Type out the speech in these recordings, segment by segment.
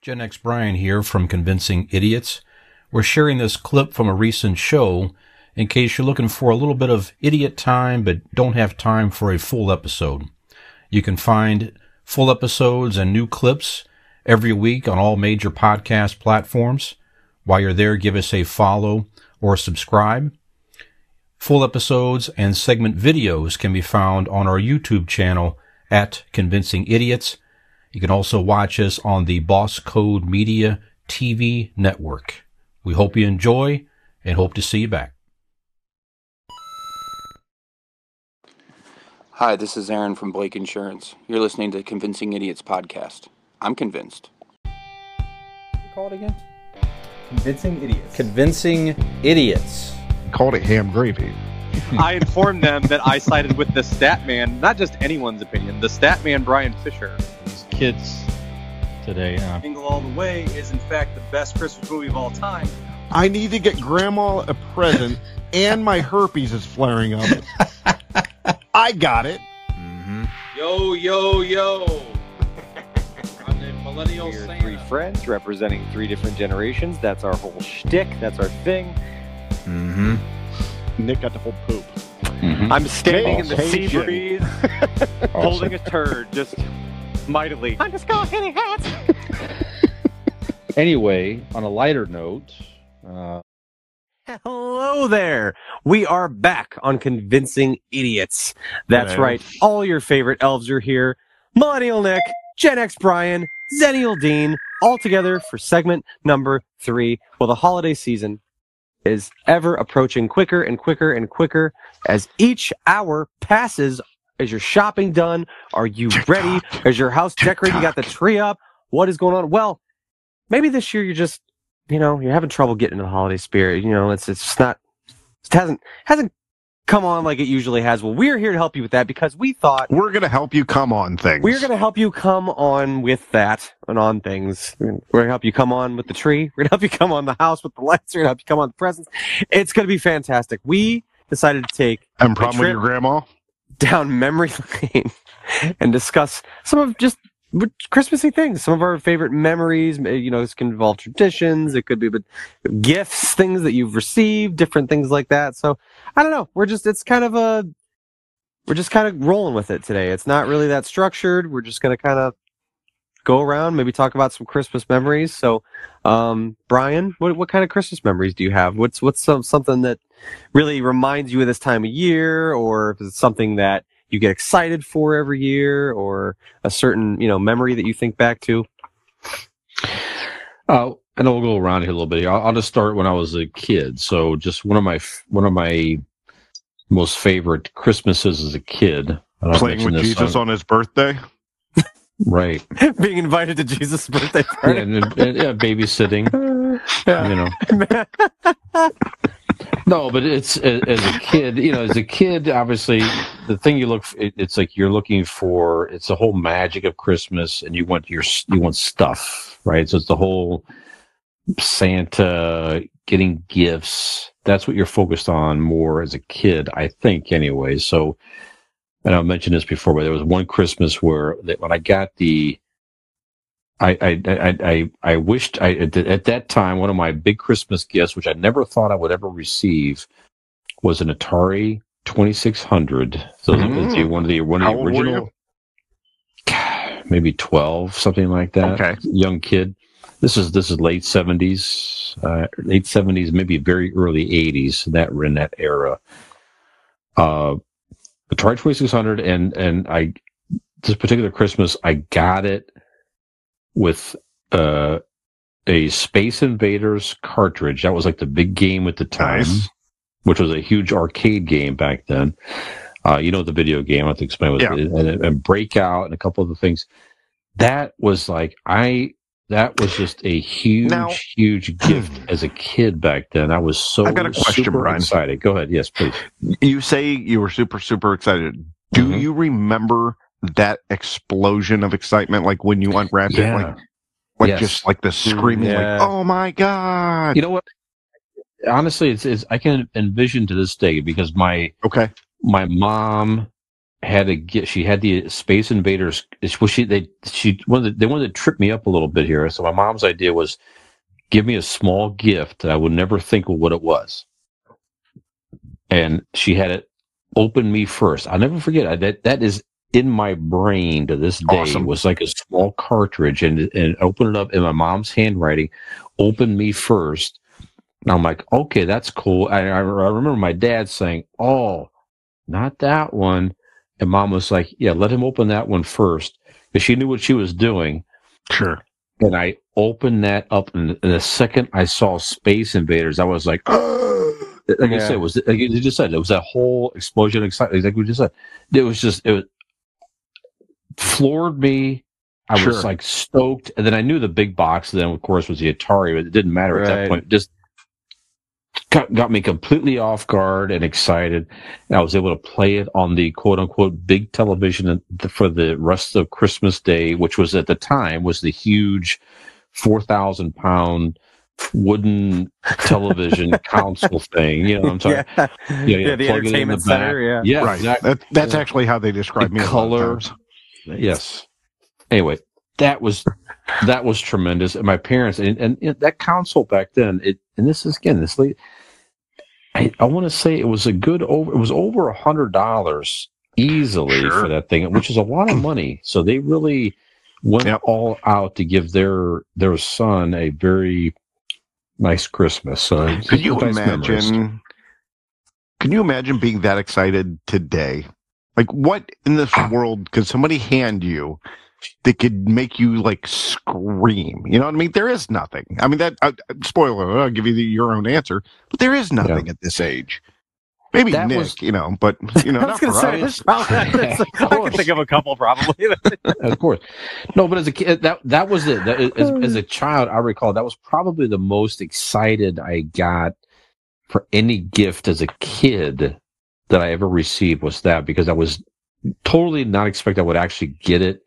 Gen X Brian here from Convincing Idiots. We're sharing this clip from a recent show in case you're looking for a little bit of idiot time but don't have time for a full episode. You can find full episodes and new clips every week on all major podcast platforms. While you're there, give us a follow or subscribe. Full episodes and segment videos can be found on our YouTube channel at Convincing Idiots. You can also watch us on the Boss Code Media TV network. We hope you enjoy and hope to see you back. Hi, this is Aaron from Blake Insurance. You're listening to Convincing Idiots podcast. I'm convinced. Call it again. Convincing idiots. Convincing Idiots. called it ham gravy. I informed them that I sided with the stat man, not just anyone's opinion, the stat man Brian Fisher. Kids today. Uh, Jingle All the Way is in fact the best Christmas movie of all time. I need to get grandma a present, and my herpes is flaring up. I got it. Yo, yo, yo. I'm the millennial We're Santa. three friends representing three different generations. That's our whole shtick. That's our thing. Mm-hmm. Nick got the whole poop. mm-hmm. I'm standing in the sea Caucasian. breeze, holding a turd, just mightily. I'm just going hitting hats. anyway, on a lighter note, uh, Hello there. We are back on Convincing Idiots. That's Hello. right. All your favorite elves are here. Millennial Nick, Gen X Brian, Zennial Dean, all together for segment number three. Well, the holiday season is ever approaching quicker and quicker and quicker as each hour passes. Is your shopping done? Are you ready? Is your house decorated? You got the tree up? What is going on? Well, maybe this year you're just you know, you're having trouble getting into the holiday spirit. You know, it's it's just not it hasn't hasn't come on like it usually has. Well, we're here to help you with that because we thought We're gonna help you come on things. we're going to help you come on with that and on things. We're going to help you come on with the tree. We're going to help you come on the house with the lights. We're going to help you come on the presents. It's going to be fantastic. We decided to take And problem with your grandma? Down memory lane and discuss some of just Christmassy things, some of our favorite memories. You know, this can involve traditions. It could be but gifts, things that you've received, different things like that. So I don't know. We're just, it's kind of a, we're just kind of rolling with it today. It's not really that structured. We're just going to kind of go around, maybe talk about some Christmas memories. So, um, Brian, what, what kind of Christmas memories do you have? What's, what's some, something that really reminds you of this time of year or if it's something that you get excited for every year or a certain, you know, memory that you think back to? uh, and I'll go around here a little bit. I'll, I'll just start when I was a kid. So, just one of my one of my most favorite Christmases as a kid. Playing with this Jesus on his birthday? Right, Being invited to Jesus' birthday party. and, and- yeah, babysitting. You know, no, but it's as a kid. You know, as a kid, obviously, the thing you look, it, it's like you're looking for. It's the whole magic of Christmas, and you want your you want stuff, right? So it's the whole Santa getting gifts. That's what you're focused on more as a kid, I think, anyway. So, and I mentioned this before, but there was one Christmas where that when I got the I I I I, I wished I at, at that time one of my big Christmas gifts, which I never thought I would ever receive, was an Atari Twenty Six Hundred. So Mm. it's the- one of the one of How the old were original, maybe twelve, something like that. Okay. young kid. This is this is late seventies, uh, late seventies, maybe very early eighties. That were in that era. Uh, Atari Six Hundred, and and and I this particular Christmas I got it with uh, a Space Invaders cartridge. That was like the big game at the time, Nice. which was a huge arcade game back then. Uh, you know the video game. I have to explain what Yeah. it is. And, and Breakout and a couple of the things. That was like I. That was just a huge, Now- huge gift as a kid back then. I was so I've got a question, super Brian. excited. Go ahead. Yes, please. You say you were super, super excited. Do Mhm. you remember that explosion of excitement, like when you unwrapped it, like like Yes. just like the screaming, yeah. like "Oh my god!" You know what? Honestly, it's, it's I can envision to this day because my okay, my mom had to get. She had the Space Invaders. Well, she they she wanted they wanted to trip me up a little bit here. So my mom's idea was give me a small gift that I would never think of what it was, and she had it open me first. I'll never forget I, that. That is in my brain to this day. Awesome. Was like a small cartridge, and and open it up in my mom's handwriting. Open me first. And I'm like, okay, that's cool. I I remember my dad saying, "Oh, not that one." And mom was like, "Yeah, let him open that one first, because she knew what she was doing." Sure. And I opened that up, and and the second I saw Space Invaders, I was like, like I said, it was like you just said, it was that whole explosion of excitement. Like we just said, it was just it was, floored me. I Sure. was like stoked, and then I knew the big box. Then of course was the Atari, but it didn't matter at that point. Just got, got me completely off guard and excited. And I was able to play it on the quote unquote big television for the rest of Christmas Day, which was at the time was the huge four thousand pound wooden television console thing. You know what I'm talking? yeah. Yeah, yeah, Yeah, the plug entertainment the back. center, yeah. Yeah, right. exactly. That, that's Yeah. actually how they describe The me. a lot of color. Yes. Anyway, that was that was tremendous. And my parents and, and you know, that console back then, it and this is again this late. I, I want to say it was a good over. It was over a hundred dollars easily Sure. for that thing, which is a lot of money. So they really went Yep. all out to give their their son a very nice Christmas. So Could you nice memories. imagine? Can you imagine being that excited today? Like, what in this ah. world could somebody hand you that could make you like scream? You know what I mean? There is nothing. I mean, that uh, spoiler. alert, I'll give you the, your own answer, but there is nothing at this age. Maybe That Nick, was- you know, but you know, I was going for say, us. it's I can think of a couple probably. of course. No, but as a kid, that that was it. That, as, as a child, I recall that was probably the most excited I got for any gift as a kid that I ever received was that because I was totally not expect I would actually get it.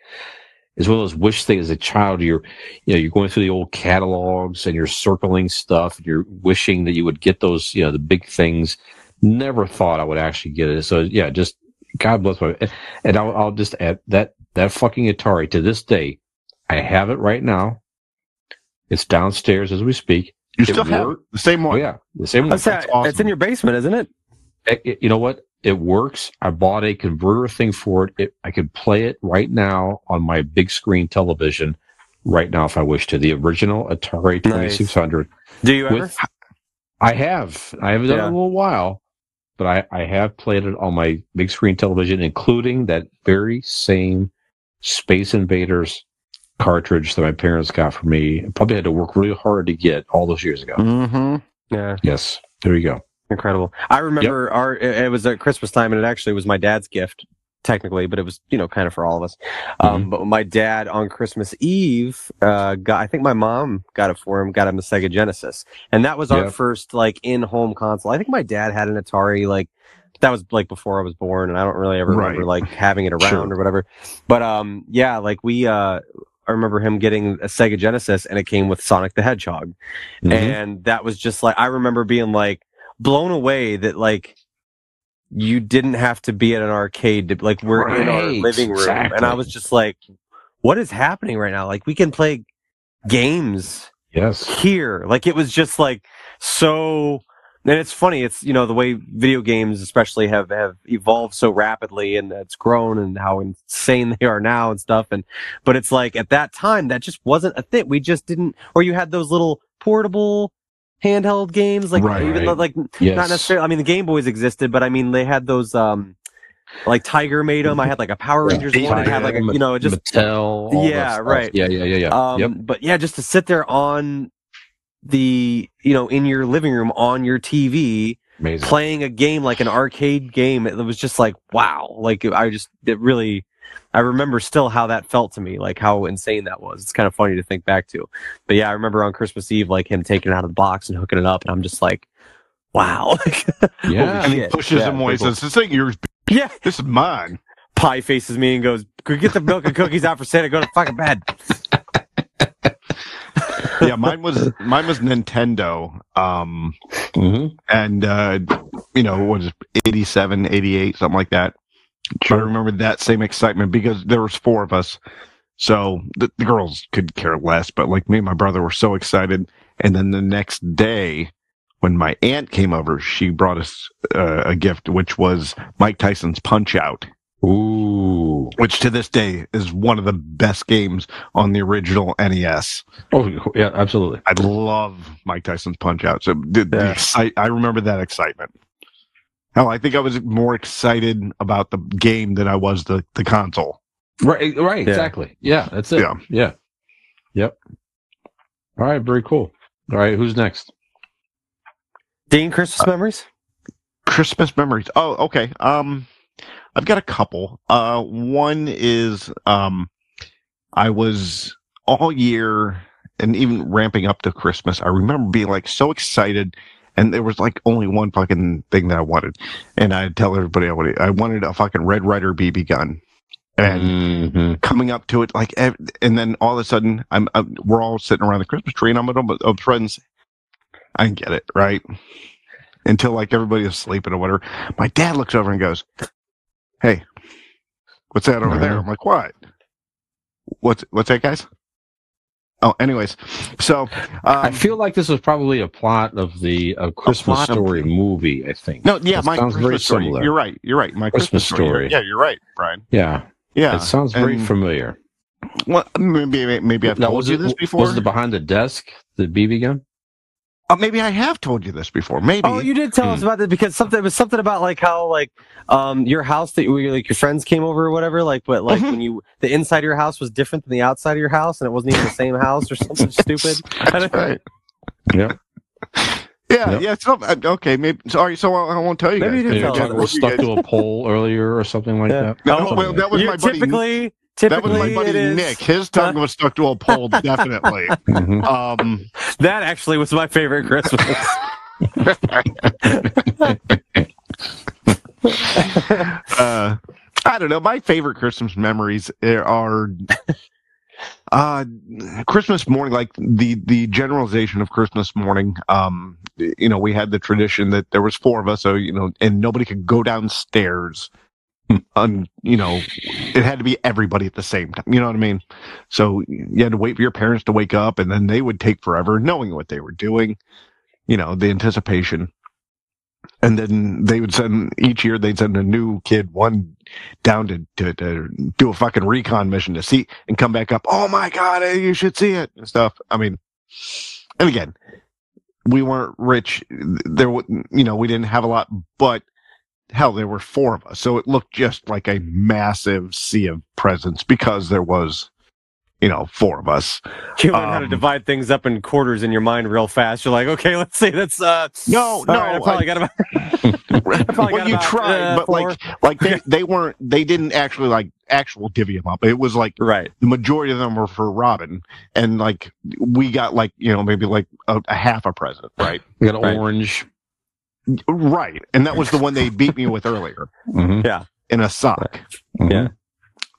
As well as wish thing as a child, you're you know you're going through the old catalogs and you're circling stuff. And you're wishing that you would get those you know the big things. Never thought I would actually get it. So yeah, just God bless my. And I'll, I'll just add that that fucking Atari to this day, I have it right now. It's downstairs as we speak. You It still have oh, the same Oh one. yeah, the same one. That's uh, That's It's awesome. in your basement, isn't it? It- it- you know what? It works. I bought a converter thing for it. it. I could play it right now on my big screen television right now if I wish to. The original Atari Nice. 2600. Do you ever? With, I have. I haven't done it in a little while, but I, I have played it on my big screen television, including that very same Space Invaders cartridge that my parents got for me. Probably had to work really hard to get all those years ago. mm-hmm. Yeah. Yes. There you go. Incredible. I remember our it, was at Christmas time and it actually was my dad's gift technically, but it was, you know, kind of for all of us. Um, but my dad on Christmas Eve, uh, got, I think my mom got it for him, got him the Sega Genesis. And that was our first like in-home console. I think my dad had an Atari, like that was like before I was born and I don't really ever remember like having it around Sure. or whatever. But, um, yeah, like we, uh, I remember him getting a Sega Genesis and it came with Sonic the Hedgehog Mhm. and that was just like I remember being like blown away that like you didn't have to be at an arcade to like we're in our living room. And I was just like what is happening right now? Like we can play games yes. here. Like it was just like so and it's funny it's you know the way video games especially have have evolved so rapidly and it's grown and how insane they are now and stuff and but it's like at that time that just wasn't a thing. We just didn't or you had those little portable handheld games like Right. even though, like Yes. not necessarily i mean the game boys existed but i mean they had those um like tiger made them i had like a power Yeah. rangers one that had like a you know just Mattel. Yeah, right. Yeah, yeah, yeah, yeah. um, yep. But yeah, just to sit there on the, you know, in your living room on your TV, Amazing. playing a game like an arcade game, it was just like, wow. Like, I just, it really, I remember still how that felt to me, like how insane that was. It's kind of funny to think back to. But yeah, I remember on Christmas Eve, like him taking it out of the box and hooking it up, and I'm just like, wow. yeah. And he pushes Yeah, him away. pretty Says, "This ain't yours. yeah. This is mine." Pie faces me and goes, "Go get the milk and cookies out for Santa. Go to fucking bed." yeah, mine was mine was Nintendo. Um, hmm and uh, you know, what is it, 87, 88, something like that. I remember that same excitement because there was four of us. So the, the girls could care less, but like me and my brother were so excited. And then the next day, when my aunt came over, she brought us uh, a gift, which was Mike Tyson's Punch Out, Ooh. which to this day is one of the best games on the original NES. Oh, yeah, absolutely. I love Mike Tyson's Punch Out. So the, the Yeah. excite, I remember that excitement. Hell, I think I was more excited about the game than I was the, the console. Right, right, Yeah. exactly. Yeah, that's it. Yeah. Yeah. Yep. All right, very cool. All right, who's next? Dean, Christmas memories? Christmas memories. Oh, okay. Um, I've got a couple. Uh, one is um, I was all year and even ramping up to Christmas. I remember being like so excited, and there was like only one fucking thing that I wanted, and I'd tell everybody I wanted. I wanted a fucking Red Ryder BB gun, and Mhm. coming up to it like and then all of a sudden I'm, I'm we're all sitting around the christmas tree and i'm with of friends. I didn't get it right? Until like everybody is sleeping or whatever. My dad looks over and goes hey what's that over there? I'm like what? What's what's that guys oh anyways so um, I feel like this was probably a plot of the uh, Christmas plot of- Story movie. I think. no yeah It my sounds Christmas very story. similar. you're right you're right my Christmas christmas, story. Story. yeah you're right brian Yeah, yeah it sounds very and- familiar. well, maybe maybe i've Now, told was you it this before Was it behind the desk, the BB gun? Uh, maybe i have told you this before maybe Oh, you did tell us about this because something it was something about like how like um your house that you like your friends came over or whatever like but like Mhm. when you the inside of your house was different than the outside of your house and it wasn't even the same house or something stupid. That's right. Yeah. Yeah, Yep. yeah. So, uh, okay, maybe. Sorry, so I, I won't tell you Maybe guys. you did Maybe tell it us. was What stuck to a pole earlier or something like Yeah. that. No, Something well, like that was You- my buddy. typically that was my buddy Nick. His tongue was stuck to a pole, definitely. Mhm. Um, that actually was my favorite Christmas. uh, I don't know. My favorite Christmas memories are uh, Christmas morning, like the the generalization of Christmas morning. Um, you know, we had the tradition that there was four of us, so you know, and nobody could go downstairs. On you know, it had to be everybody at the same time. You know what I mean? So you had to wait for your parents to wake up, and then they would take forever, knowing what they were doing. You know, the anticipation and then they would send each year they'd send a new kid one down to, to, to do a fucking recon mission to see and come back up oh my god eh, you should see it and stuff i mean and again we weren't rich there you know we didn't have a lot but hell there were four of us so it looked just like a massive sea of presents because there was you know four of us You learn how to Um, divide things up in quarters in your mind real fast. You're like, okay, let's see. That's uh. No, no, right, I probably got about. probably well, got you about, tried, uh, but like, like they, they weren't, they didn't actually like actual divvy them up. It was like right. the majority of them were for Robin, and like we got like you know maybe like a, a half a present, right? We got Right. orange. Right, and that was the one they beat me with earlier Mhm. in a sock. Mhm. Yeah.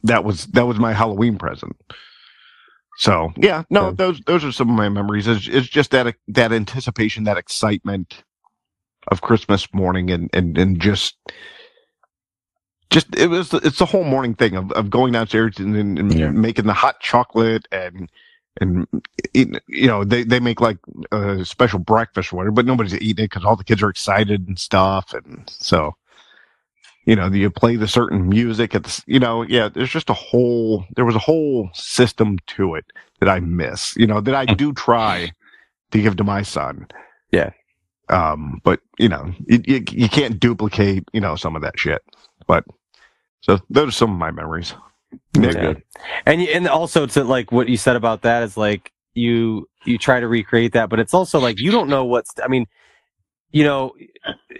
That was that was my Halloween present. So yeah, no, Okay. those those are some of my memories. It's, it's just that that anticipation, that excitement of Christmas morning, and and and just just it was it's the whole morning thing of, of going downstairs and, and, and Yeah. making the hot chocolate and and eating, you know they they make like a special breakfast or whatever, but nobody's eating it because all the kids are excited and stuff, and so you know you play the certain music at the you know yeah there's just a whole there was a whole system to it that I miss you know that I do try to give to my son. Yeah. um but you know you, you, you can't duplicate you know some of that shit but so those are some of my memories Nick, Yeah. And and also to like what you said about that is like you you try to recreate that, but it's also like you don't know what's. I mean, you know,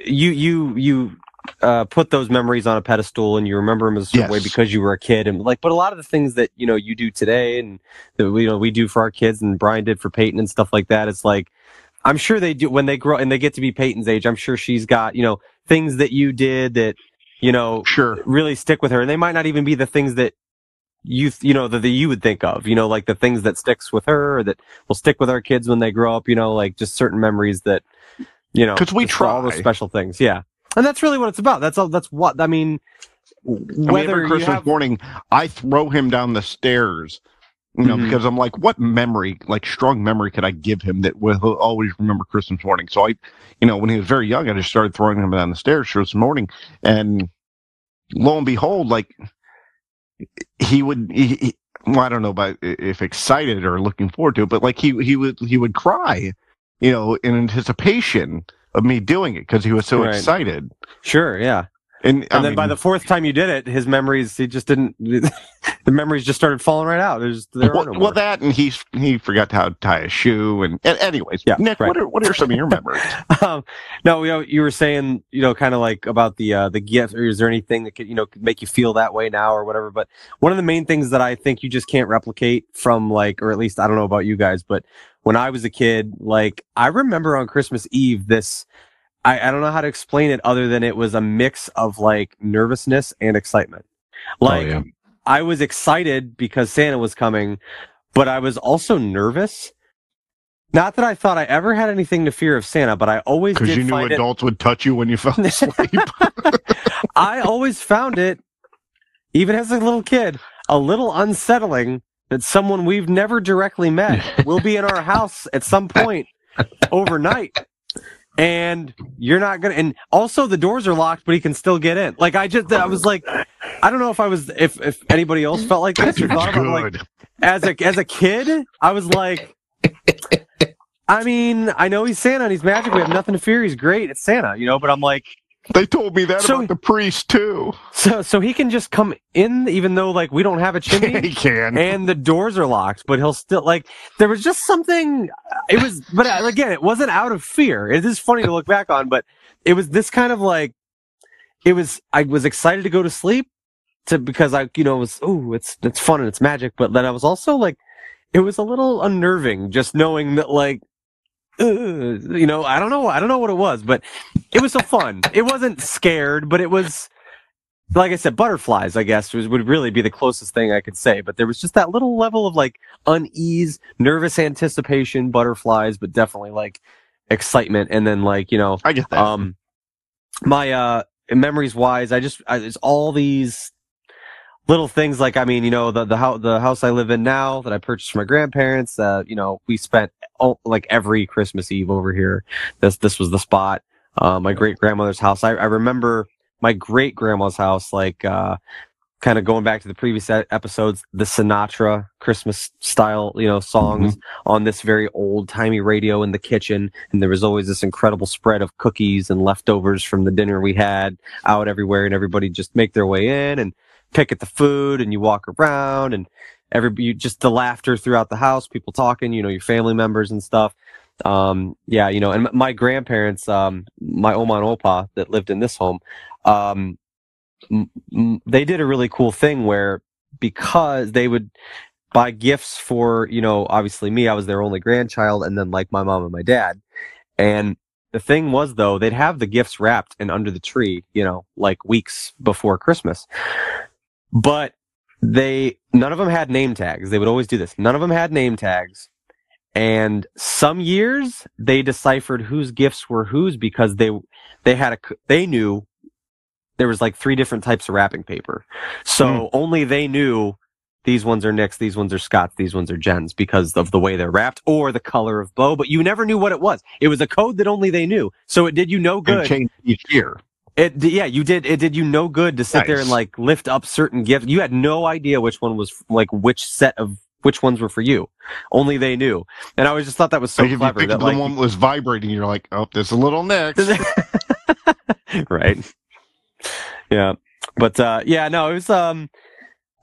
you you you uh, put those memories on a pedestal and you remember them a certain way because you were a kid and like. But a lot of the things that you know you do today and that we you know we do for our kids and Brian did for Peyton and stuff like that. It's like I'm sure they do when they grow and they get to be Peyton's age. I'm sure she's got you know things that you did that you know sure really stick with her and they might not even be the things that you you know that, that you would think of you know like the things that sticks with her or that will stick with our kids when they grow up you know like just certain memories that you know because we just all those special things yeah and that's really what it's about that's all that's what i mean I mean, every Christmas have morning, I throw him down the stairs. You know, Mhm. because I'm like, what memory, like strong memory, could I give him that will he'll always remember Christmas morning? So I, you know, when he was very young, I just started throwing him down the stairs Christmas morning, and lo and behold, like he would, he, he, well, I don't know about if excited or looking forward to it, but like he he would he would cry, you know, in anticipation of me doing it because he was so Right. excited. sure, yeah. And, And then by the fourth time you did it, his memories he just didn't. the memories just started falling right out. There's there well, no well, that and he he forgot how to tie a shoe and, and anyways, Yeah, Nick, right. what are what are some of your memories? um, no, you know, you were saying, you know, kind of like about the uh, the gift, or is there anything that could, you know, could make you feel that way now or whatever? But one of the main things that I think you just can't replicate from like, or at least I don't know about you guys, but when I was a kid, like I remember on Christmas Eve, this, I, I don't know how to explain it other than it was a mix of like nervousness and excitement. Oh, like oh, yeah. I was excited because Santa was coming, but I was also nervous. Not that I thought I ever had anything to fear of Santa, but I always Because you knew find it. adults would touch you when you fell asleep. I always found it, even as a little kid, a little unsettling that someone we've never directly met will be in our house at some point overnight. And you're not gonna, and also the doors are locked, but he can still get in. Like I just, I was like, I don't know if I was, if if anybody else felt like this or thought about like as a as a kid, I was like, I mean, I know he's Santa and he's magic. We have nothing to fear. He's great. It's Santa, you know. But I'm like, They told me that So- about the priest too. so so he can just come in, even though like we don't have a chimney he can. and the doors are locked, but he'll still like. There was just something. It was, but uh, again, it wasn't out of fear. It is funny to look back on, but it was this kind of like. It was. I was excited to go to sleep, to because I, you know, it was oh, it's it's fun and it's magic, but then I was also like, it was a little unnerving just knowing that like. Uh, you know, I don't know. I don't know what it was, but it was so fun. It wasn't scared, but it was like I said, butterflies, I guess, was, would really be the closest thing I could say. But there was just that little level of like unease, nervous anticipation, butterflies, but definitely like excitement. And then like, you know, I get that. um, my, uh, memories wise, I just, I, it's all these little things like, I mean, you know, the, the house, the house I live in now that I purchased from my grandparents, uh, you know, we spent all, like every Christmas Eve over here. This, this was the spot. Uh, my great grandmother's house. I, I remember my great grandma's house, like, uh, kind of going back to the previous episodes, the Sinatra Christmas style, you know, songs on this very old timey radio in the kitchen. And there was always this incredible spread of cookies and leftovers from the dinner we had out everywhere and everybody just make their way in and pick at the food and you walk around and every, just the laughter throughout the house, people talking, you know, your family members and stuff. Um, yeah, you know, and my grandparents, um, my Oma and Opa that lived in this home, um, m- m- they did a really cool thing where because they would buy gifts for, you know, obviously me, I was their only grandchild, and then like my mom and my dad. And the thing was though, they'd have the gifts wrapped and under the tree, you know, like weeks before Christmas. But they, none of them had name tags. They would always do this. None of them had name tags. And some years they deciphered whose gifts were whose because they, they had a, they knew there was like three different types of wrapping paper. So hmm. only they knew these ones are Nick's, these ones are Scott's, these ones are Jen's because of the way they're wrapped or the color of bow, but you never knew what it was. It was a code that only they knew. So it did you no and good. change each year. It yeah, you did. It did you no good to sit there and like lift up certain gifts. You had no idea which one was like which set of which ones were for you. Only they knew. And I always just thought that was so like if you clever that like the one was vibrating, you're like, oh, there's a little next. right. Yeah. But uh yeah, no, it was um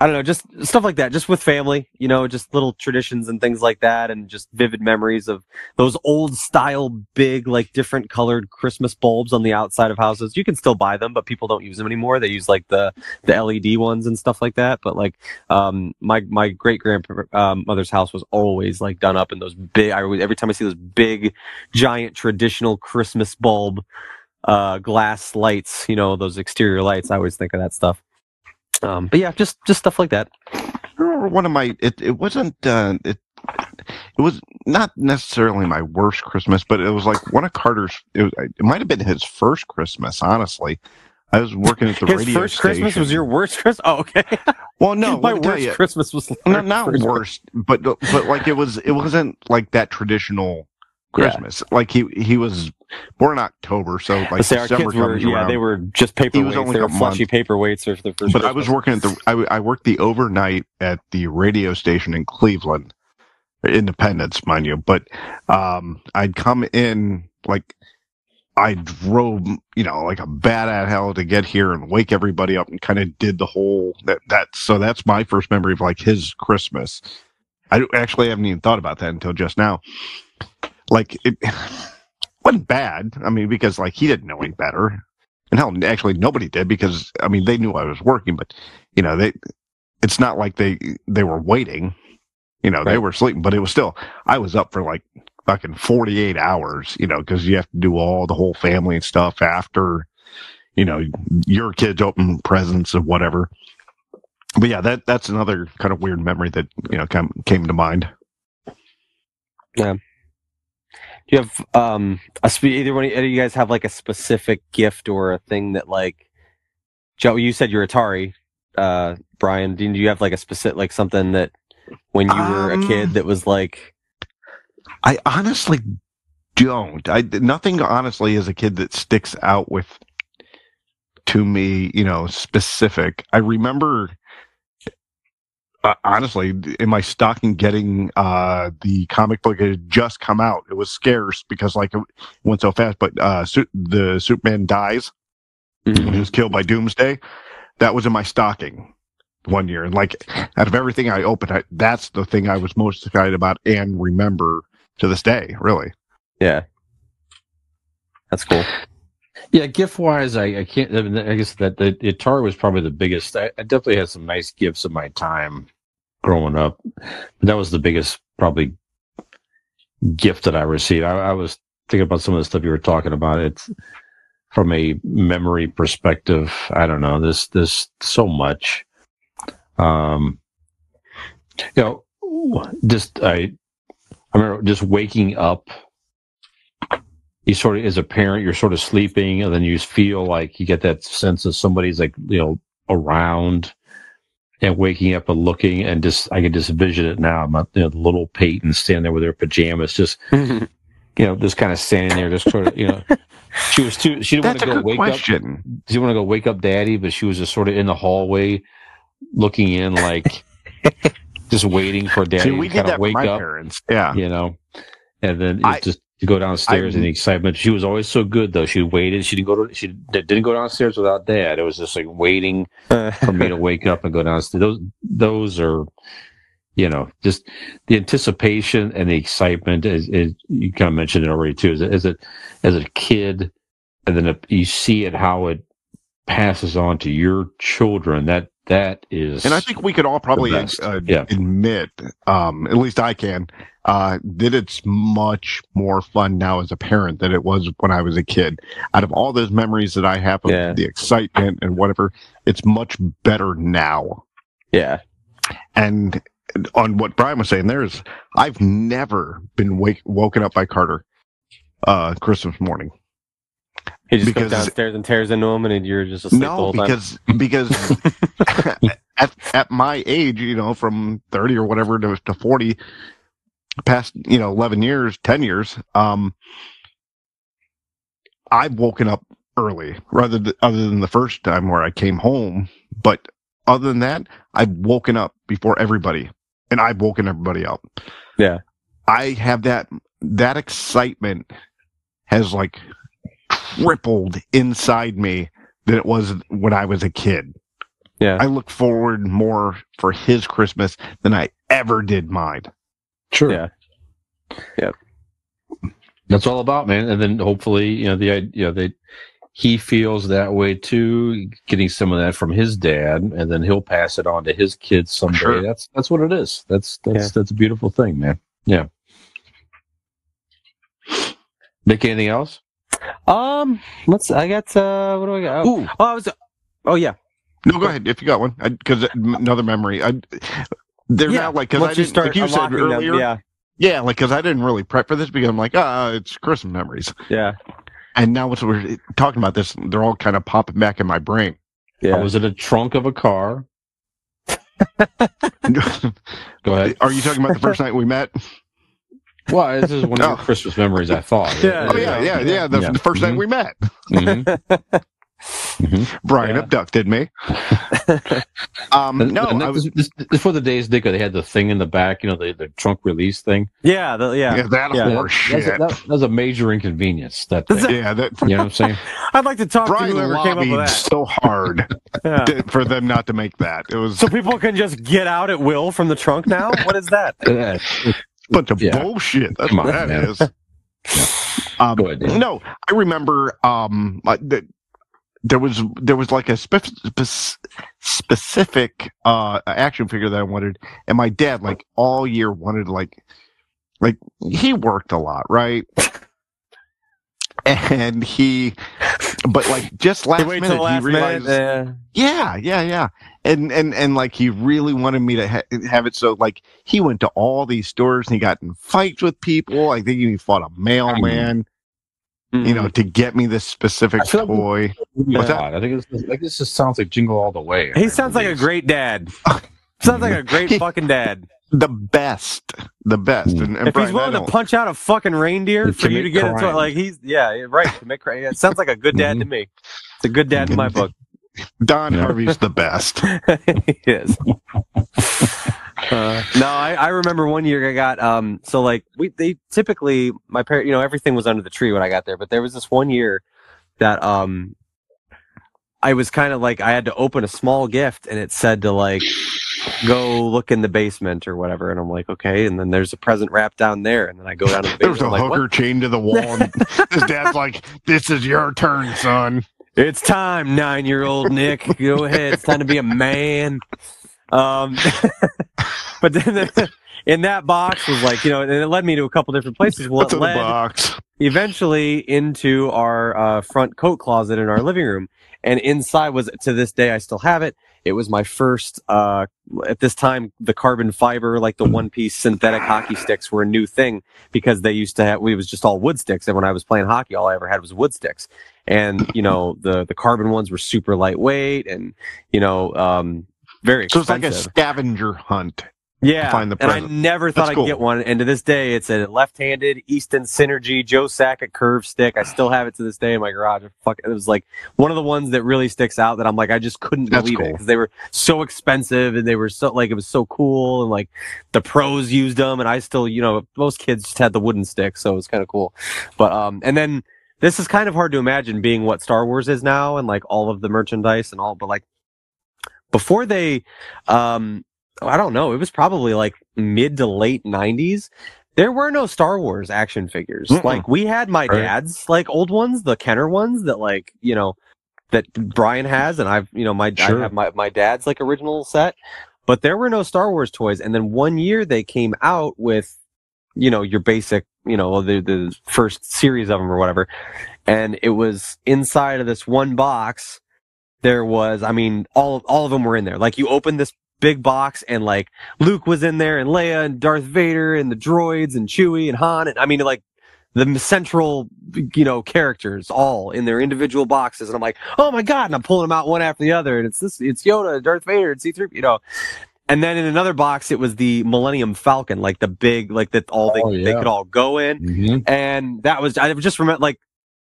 I don't know, just stuff like that, just with family, you know, just little traditions and things like that and just vivid memories of those old style big like different colored Christmas bulbs on the outside of houses. You can still buy them, but people don't use them anymore. They use like the the LED ones and stuff like that, but like um my my great grandmother's house was always like done up in those big I every time I see those big giant traditional Christmas bulb uh glass lights you know those exterior lights i always think of that stuff um but yeah just just stuff like that remember one of my it, it wasn't uh, it it was not necessarily my worst Christmas, but it was like one of Carter's. It, was, it might have been his first Christmas, honestly. I was working at the radio station. His radio first Christmas was your worst Christmas. Oh, okay. well, no, my let me tell worst you, Christmas was no, not first- worst, but but like it was it wasn't like that traditional Yeah. Christmas. Like he he was born in October, so like say December were, comes yeah, around. they were just paperweights. They were a flushy paperweights for the first. but I was working at the I, I worked the overnight at the radio station in Cleveland, Independence, mind you. But um, I'd come in like I drove, you know, like a bat at hell to get here and wake everybody up and kind of did the whole that that. So that's my first memory of like his Christmas. I actually haven't even thought about that until just now. Like it wasn't bad. I mean, because like he didn't know any better. And hell, actually, nobody did because I mean they knew I was working, but you know they. It's not like they they were waiting. You know they were sleeping, but it was still. I was up for like fucking forty eight hours. You know because you have to do all the whole family and stuff after. You know your kids open presents and whatever. But yeah, that that's another kind of weird memory that you know come, came to mind. Do you have um a spe- either one of either you guys have like a specific gift or a thing that like Joe? You said you're Atari. Uh, Brian, did you have like a specific like something that when you were a Um, kid that was like I honestly don't. I nothing honestly as a kid that sticks out with to me, you know, specific. I remember uh, honestly in my stocking getting uh the comic book it had just come out. It was scarce because like it went so fast, but uh Su- the Superman dies when he was killed by Doomsday. That was in my stocking one year, and like out of everything I opened, I, that's the thing I was most excited about and remember to this day. Really, yeah, that's cool. Yeah, gift wise, I, I can't. I, mean, I guess that the, the Atari was probably the biggest. I, I definitely had some nice gifts in my time growing up. But that was the biggest probably gift that I received. I, I was thinking about some of the stuff you were talking about. It's from a memory perspective. I don't know. This this so much. Um, you know, just I I remember just waking up you sort of as a parent you're sort of sleeping and then you feel like you get that sense of somebody's like you know around and waking up and looking and just i can just vision it now. I'm you know the little peyton standing there with her pajamas just you know just kind of standing there just sort of you know. She was too she didn't want to go wake up. she didn't want to go wake up daddy but she was just sort of in the hallway looking in like just waiting for daddy See, we to kind of wake my up parents. Yeah, you know, and then it was I- just to go downstairs I- and the excitement. She was always so good though. She waited. She didn't go to. She didn't go downstairs without dad. It was just like waiting for me to wake up and go downstairs. Those those are, you know, just the anticipation and the excitement. Is, is you kind of mentioned it already too. As a, as a as a kid, and then you see it how it passes on to your children. That that is, and I think we could all probably uh, Yeah. admit, um, at least I can, uh, that it's much more fun now as a parent than it was when I was a kid. Out of all those memories that I have of Yeah. the excitement and whatever, it's much better now. yeah, And on what Brian was saying, there's I've never been wake, woken up by Carter uh Christmas morning. he just Because- goes downstairs and tears into him, and you're just asleep No, because because at at my age, you know, from thirty or whatever to, to forty, past you know eleven years, ten years, um, I've woken up early rather th- other than the first time where I came home. But other than that, I've woken up before everybody, and I've woken everybody up. Yeah. I have that that excitement has like tripled inside me than it was when I was a kid. Yeah. I look forward more for his Christmas than I ever did mine. Sure. Yeah. Yeah. That's all about, man. And then hopefully, you know, the idea, you know, they, he feels that way too, getting some of that from his dad, and then he'll pass it on to his kids someday. Sure. That's that's what it is. That's that's Yeah. that's a beautiful thing, man. Yeah. Nick, anything else? Um, let's. I got. Uh, what do I got? Oh, Ooh, oh I was. Oh yeah. No, go ahead if you got one. Because another memory. I, they're yeah. not like because I you didn't start like you said unlocking them, earlier. yeah, yeah, like because I didn't really prep for this because I'm like, ah, it's Christmas memories. yeah. and now as we're talking about this, they're all kind of popping back in my brain. Yeah. Was it a trunk of a car? Go ahead. Are you talking about the first night we met? Well, this is one of your Oh. Christmas memories. I thought. Yeah, Oh yeah, yeah, yeah. The, Yeah. the 1st night Mhm. we met, Mhm. Mhm. Brian Yeah. abducted me. um, And- no, and I was this, this, before the days Dick, they had the thing in the back, you know, the, the trunk release thing. yeah, the, yeah. yeah, that Yeah. horse That's shit. a, that, that was a major inconvenience. That That's thing. yeah, that you know what I'm saying? I'd like to talk to Brian whoever came up with that. so hard Yeah. to- for them not to make that. It was So people can just get out at will from the trunk now? What is that? Bunch of yeah. bullshit. That's what on, that man. is. Um, ahead, no, I remember um like that there was there was like a spec- specific uh action figure that I wanted, and my dad like all year wanted like like he worked a lot, right? And he, but like just last minute, last he realized, minute. Yeah. yeah, yeah, yeah. And and and like he really wanted me to ha- have it. So like he went to all these stores and he got in fights with people. I think he fought a mailman, you mm-hmm. know, to get me this specific I feel like- toy. What's that? I think it's like this just sounds like Jingle All the Way. He sounds like a great dad. Sounds like a great fucking dad. The best, the best. Mm. And, and If Brian, he's willing to punch out a fucking reindeer To for you to commit get into it, like he's yeah, yeah, right. To make cra- yeah, it sounds like a good dad to mm-hmm. me. It's a good dad in my book. Don Yeah. Harvey's the best. he is. Uh, no, I, I remember one year I got um so like we they typically my parent you know everything was under the tree when I got there but there was this one year that um I was kind of like I had to open a small gift and it said to like go look in the basement or whatever and I'm like okay and then there's a present wrapped down there and then I go down to the There was basement a I'm like, hooker chained to the wall. And his dad's like, "This is your turn, son." It's time, nine year old Nick. Go ahead. It's time to be a man. Um, but then the, in that box was like, you know, and it led me to a couple different places. Well, What's it led box? eventually into our uh, front coat closet in our living room. And inside was, to this day, I still have it. It was my first, uh, at this time, the carbon fiber, like the one piece synthetic hockey sticks were a new thing because they used to have, we was just all wood sticks. And when I was playing hockey, all I ever had was wood sticks. And, you know, the, the carbon ones were super lightweight and, you know, um, very So it's like a scavenger hunt. Yeah, find the and I never thought That's I'd cool. get one. And to this day, it's a left-handed Easton Synergy Joe Sakic curve stick. I still have it to this day in my garage. Fuck, it was like one of the ones that really sticks out. That I'm like, I just couldn't That's believe it because they were so expensive and they were so like it was so cool and like the pros used them and I still, you know, most kids just had the wooden stick, so it was kind of cool. But um, and then this is kind of hard to imagine being what Star Wars is now and like all of the merchandise and all, but like before they um I don't know. It was probably like mid to late '90s. There were no Star Wars action figures. Mm-mm. Like we had my Right. dad's like old ones, the Kenner ones that like you know that Brian has, and I've you know my Sure. I have my my dad's like original set. But there were no Star Wars toys, and then one year they came out with you know your basic you know the the first series of them or whatever, and it was inside of this one box. There was, I mean, all all of them were in there. Like you open this big box and like Luke was in there and Leia and Darth Vader and the droids and Chewie and Han and I mean like the central you know characters all in their individual boxes. And I'm like oh my god. And I'm pulling them out one after the other. And it's this it's Yoda Darth Vader and C3 you know. And then in another box it was the Millennium Falcon like the big like that all they, Oh, they could all go in. Mhm. and that was I just remember like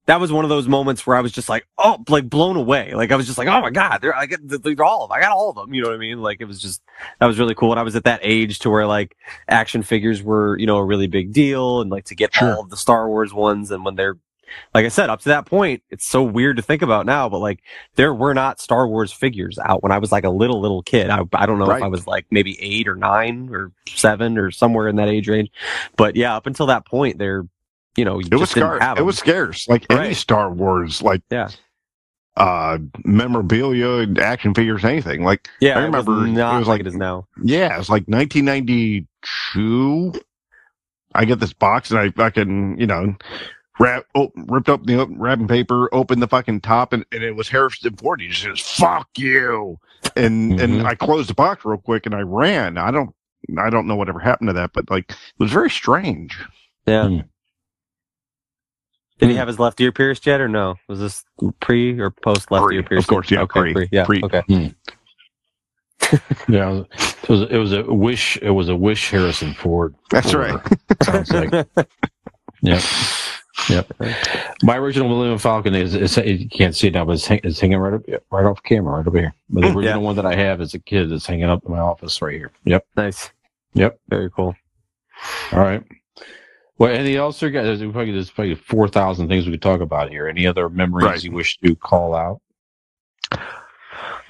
that was one of those moments where I was just like oh like blown away. Like I was just like oh my god they're I get they're all of them. I got all of them you know what I mean? Like it was just that was really cool. And I was at that age to where like action figures were you know a really big deal and like to get Sure. all of the Star Wars ones. And when they're like I said up to that point it's so weird to think about now but like there were not Star Wars figures out when I was like a little little kid. I, I don't know if I was like maybe eight or nine or seven or somewhere in that age range. But yeah up until that point they're you know you It just was didn't scarce. have It 'em. was scarce. Like any Star Wars, like Yeah. uh, memorabilia, action figures, anything. Like Yeah, I remember it was it was like, like- it is now. yeah, it's like 1992. I get this box and I fucking you know wrap oh, ripped up the wrapping paper, opened the fucking top, and, and it was Harrison Ford. He just says "fuck you," and and Mhm. I closed the box real quick and I ran. I don't I don't know whatever happened to that, but like it was very strange. Yeah. Hmm. Did he have his left ear pierced yet, or no? Was this pre or post left Pre, ear of course, yeah, okay, pre, Yeah, pre. okay. Yeah, it was it was a wish it was a wish Harrison Ford. That's order, right. Sounds like. Yep. Yep. My original Millennium Falcon is, is you can't see it now, but it's, hang, it's hanging right up, right off camera, right over here. But the Mm, original yeah. one that I have as a kid is hanging up in my office right here. Yep. Nice. Yep. Very cool. All right. Well, anything else, there, guys? There's probably, there's probably four thousand things we could talk about here. Any other memories Right. you wish to call out?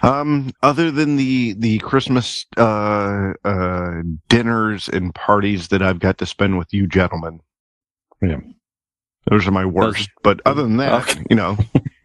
Um, other than the the Christmas uh, uh, dinners and parties that I've got to spend with you gentlemen, Yeah. those are my worst. but other than that, Okay. you know,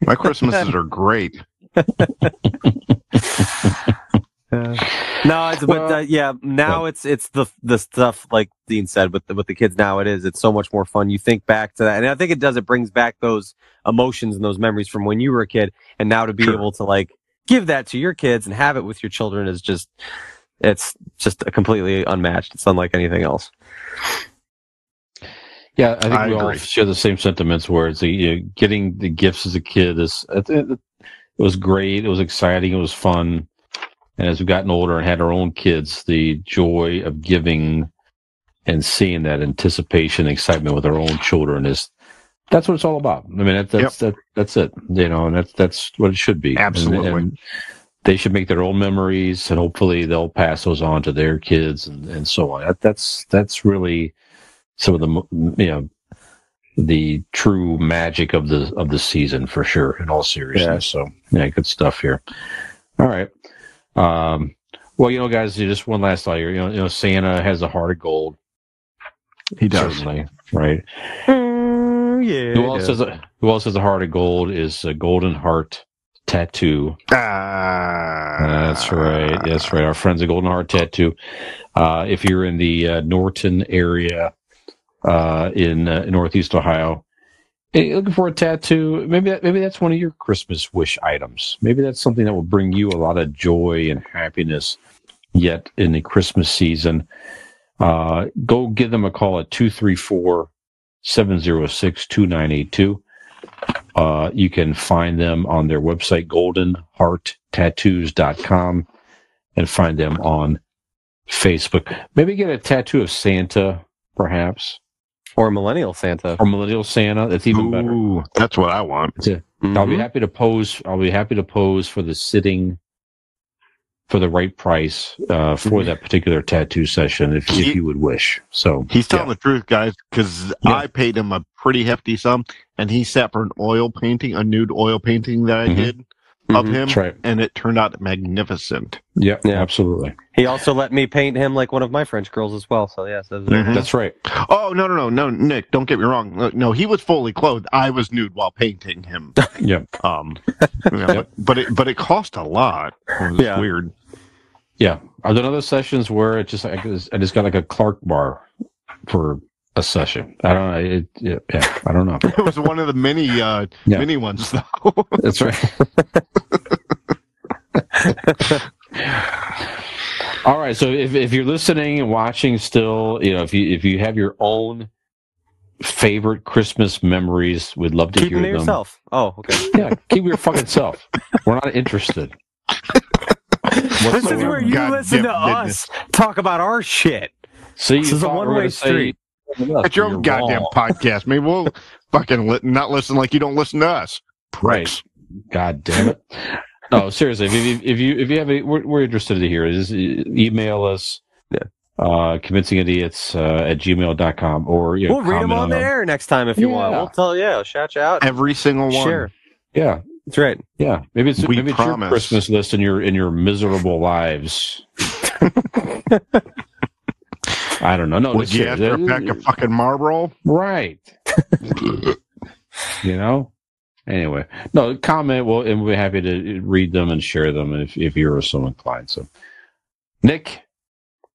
my Christmases are great. No, it's but Well- uh, yeah. Now it's it's the the stuff like Dean said with the, with the kids. Now it is. It's so much more fun. You think back to that, and I think it does. It brings back those emotions and those memories from when you were a kid, and now to be Sure. able to like give that to your kids and have it with your children is just it's just completely unmatched. It's unlike anything else. Yeah, I think I we all share the same sentiments. Where it's you know, getting the gifts as a kid is it, it, it was great. It was exciting. It was fun. And as we've gotten older and had our own kids, the joy of giving and seeing that anticipation, excitement with our own children is that's what it's all about. I mean, that, that's that, that's it. You know, and that's that's what it should be. Absolutely. and they should make their own memories, and hopefully they'll pass those on to their kids and, and so on. That, that's that's really some of the you know the true magic of the of the season for sure. In all seriousness, so yeah, good stuff here. All right. Um, well, you know, guys, just one last thought here. You know, you know, Santa has a heart of gold. He does. Certainly, right? Mm, yeah. Who else has a Who else has a heart of gold? Is a golden heart tattoo. Ah, That's right. That's right. Our friends at Golden Heart Tattoo. Uh, if you're in the uh, Norton area uh, in, uh, in Northeast Ohio, hey, looking for a tattoo, maybe that, maybe that's one of your Christmas wish items. Maybe that's something that will bring you a lot of joy and happiness yet in the Christmas season. Uh, go give them a call at 234 706 2982. Uh, you can find them on their website, goldenhearttattoos.com, and find them on Facebook. Maybe get a tattoo of Santa, perhaps, or millennial Santa. or Millennial Santa. That's even better. That's what I want. I'll be happy to pose. I'll be happy to pose for the sitting for the right price uh, for Mhm. that particular tattoo session, if, if you would wish. So He's telling the truth, guys, because Yeah. I paid him a pretty hefty sum, and he sat for an oil painting, a nude oil painting that I Mhm. did of Mhm. him, right. and it turned out magnificent. Yeah, Yeah. absolutely. He also let me paint him like one of my French girls as well. So yes, that was Mhm. That's right. Oh no, no, no, no, Nick! Don't get me wrong. No, No, he was fully clothed. I was nude while painting him. Yeah. Um, yeah, but, but it but it cost a lot. It was Yeah. weird. Yeah, I've done other sessions where it just I just, I just got like a Clark bar for a session. I don't know. It, yeah, yeah, I don't know. It was one of the many uh Yeah. mini ones though. That's right. All right. So if if you're listening and watching still, you know, if you if you have your own favorite Christmas memories, we'd love to Keep hear them to them. yourself. Oh, okay. Yeah, keep your fucking self. We're not interested. This is where you God listen to damn us talk about our shit. See, This is a thought we were one-way gonna say- street. It's your own goddamn podcast. Maybe we'll fucking li- not listen like you don't listen to us. Right. Pricks. God damn it. No, seriously. If you if you if you have a, we're, we're interested to hear it. Just e- email us. Yeah. Uh, convincing idiots uh, at gmail.com or you know, We'll read them comment on the our- air next time if you want. We'll tell you. Yeah, shout you out. Every single one. Share. Yeah, That's right. yeah. Maybe it's We maybe it's your. Christmas list in your in your miserable lives. I don't know. No, Would you ask for a pack of fucking Marlboro? right? you know. Anyway, no comment. Well, and we'll be happy to read them and share them if if you're so inclined. So, Nick,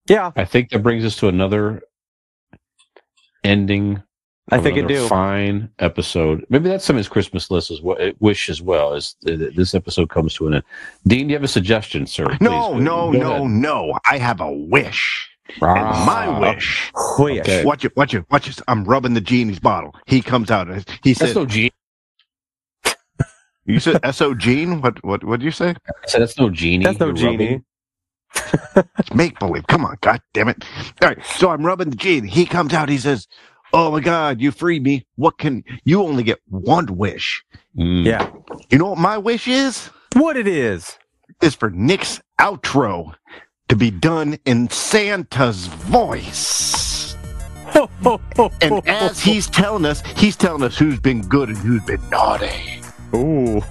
Yeah, I think that brings us to another ending. I think it another do. Fine episode. Maybe that's some of his Christmas list as well. Eh, wish as well as this episode comes to an end. Dean, do you have a suggestion, sir? No, Please, no, go no, ahead. no. I have a wish. And my wish. Wish. Okay. Watch it, watch it, watch it. I'm rubbing the genie's bottle. He comes out and he says, said, no genie. "You said S.O. Gene? What? What? What did you say? I said that's no genie. That's no You're genie. It's make believe. Come on, god damn it! All right, so I'm rubbing the genie. He comes out. He says, "Oh my god, you freed me. What can you only get one wish? Mm. Yeah. You know what my wish is? What it is. Is for Nick's outro to be done in Santa's voice." And as he's telling us, he's telling us who's been good and who's been naughty. Ooh.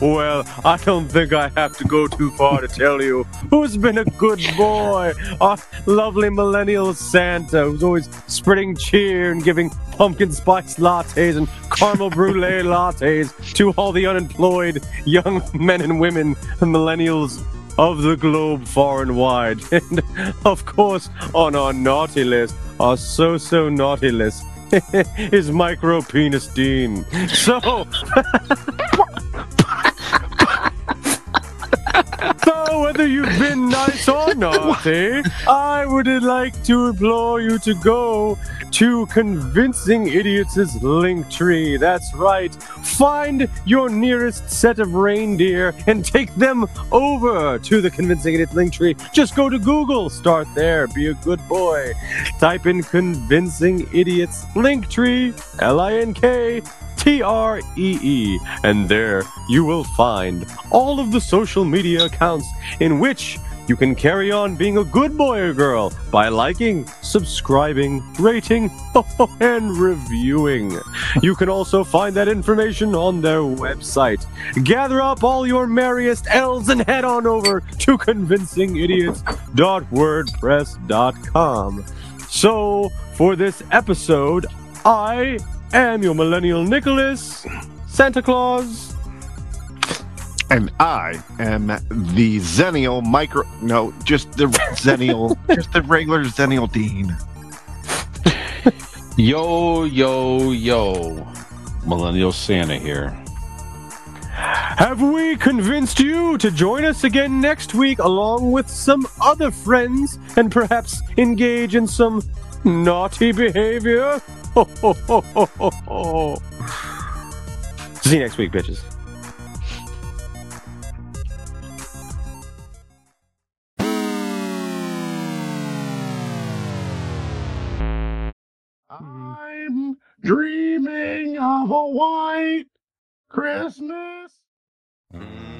well, I don't think I have to go too far to tell you who's been a good boy. Our lovely millennial Santa who's always spreading cheer and giving pumpkin spice lattes and caramel brulee lattes to all the unemployed young men and women, millennials of the globe far and wide. And of course, on our naughty list, our so so naughty list. is micro penis Dean. So, so whether you've been nice or naughty, I would like to implore you to go to Convincing Idiots' link tree. That's right. Find your nearest set of reindeer and take them over to the Convincing Idiots link tree. Just go to Google, start there, be a good boy. Type in Convincing Idiots link tree, L I N K T R E E, and there you will find all of the social media accounts in which you can carry on being a good boy or girl by liking, subscribing, rating, and reviewing. You can also find that information on their website. Gather up all your merriest elves and head on over to convincingidiots.wordpress.com. So, for this episode, I am your millennial Nicholas, Santa Claus. And I am the Zenial micro. No, just the Zennial, just the regular Zenial Dean. Yo, yo, yo. Millennial Santa here. Have we convinced you to join us again next week along with some other friends and perhaps engage in some naughty behavior? Ho, ho, ho, ho, ho, ho. See you next week, bitches. dreaming of a white Christmas. Mm.